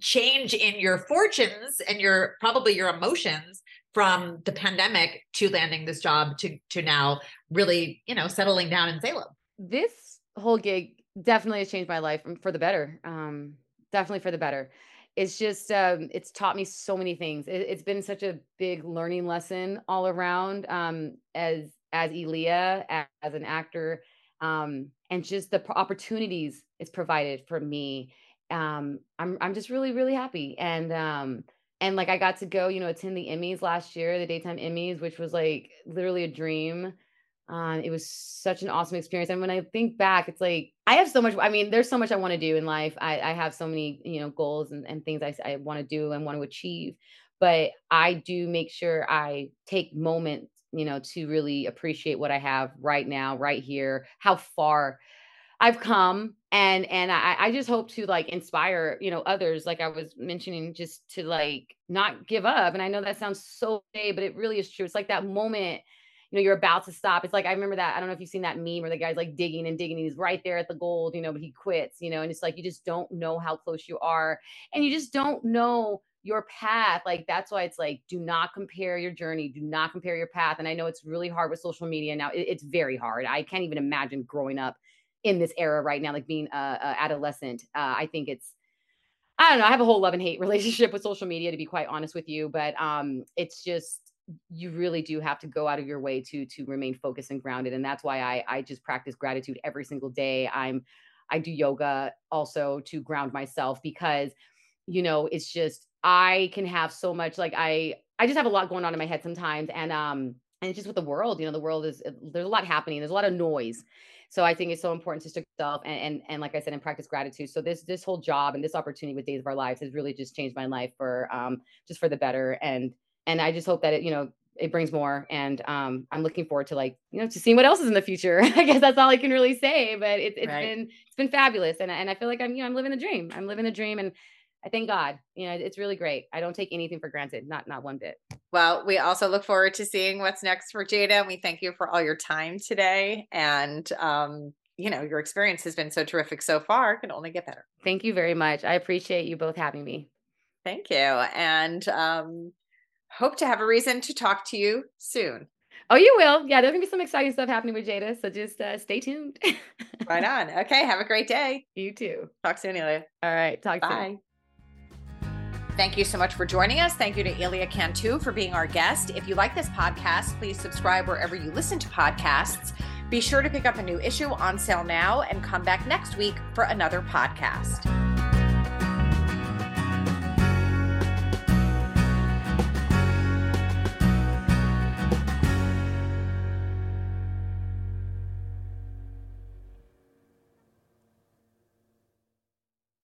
Speaker 2: change in your fortunes and your probably your emotions from the pandemic to landing this job to to now really you know settling down in Salem.
Speaker 3: This whole gig definitely has changed my life um, for the better. Um, definitely for the better. It's just um, it's taught me so many things. It, has been such a big learning lesson all around. Um, as as Elia, as, as an actor, um, and just the opportunities it's provided for me. Um, I'm I'm just really really happy, and um, and like I got to go, you know, attend the Emmys last year, the daytime Emmys, which was like literally a dream. Um, it was such an awesome experience. And when I think back, it's like I have so much. I mean, there's so much I want to do in life. I, I have so many, you know, goals and, and things I, I want to do and want to achieve. But I do make sure I take moments, you know, to really appreciate what I have right now, right here, how far I've come. And and I, I just hope to like inspire, you know, others, like I was mentioning, just to like not give up. And I know that sounds so gay, but it really is true. It's like that moment you know, you're about to stop. It's like I remember that. I don't know if you've seen that meme where the guy's like digging and digging. He's right there at the gold, you know, but he quits, you know, and it's like you just don't know how close you are. And you just don't know your path. Like that's why it's like, do not compare your journey, do not compare your path. And I know it's really hard with social media now. It, it's very hard. I can't even imagine growing up in this era right now, like being a, a adolescent. Uh, I think it's I don't know. I have a whole love and hate relationship with social media, to be quite honest with you. But um, it's just you really do have to go out of your way to to remain focused and grounded and that's why i i just practice gratitude every single day. I'm i do yoga also to ground myself because you know it's just i can have so much like i i just have a lot going on in my head sometimes and um and it's just with the world you know the world is there's a lot happening there's a lot of noise. So i think it's so important to stick yourself and, and and like i said and practice gratitude. So this this whole job and this opportunity with days of our lives has really just changed my life for um just for the better and and I just hope that it, you know, it brings more. And um, I'm looking forward to like, you know, to seeing what else is in the future. I guess that's all I can really say. But it, it's right. been it's been fabulous, and and I feel like I'm you know I'm living the dream. I'm living the dream, and I thank God. You know, it's really great. I don't take anything for granted, not not one bit.
Speaker 1: Well, we also look forward to seeing what's next for Jada. We thank you for all your time today, and um, you know, your experience has been so terrific so far. It can only get better.
Speaker 3: Thank you very much. I appreciate you both having me.
Speaker 1: Thank you, and um, hope to have a reason to talk to you soon.
Speaker 3: Oh, you will. Yeah, there's gonna be some exciting stuff happening with Jada. So just uh, stay tuned.
Speaker 1: right on. Okay. Have a great day.
Speaker 3: You too.
Speaker 1: Talk soon, Elia.
Speaker 3: All right. Talk
Speaker 1: Bye. Soon. Thank you so much for joining us. Thank you to Elia Cantu for being our guest. If you like this podcast, please subscribe wherever you listen to podcasts. Be sure to pick up a new issue on sale now and come back next week for another podcast.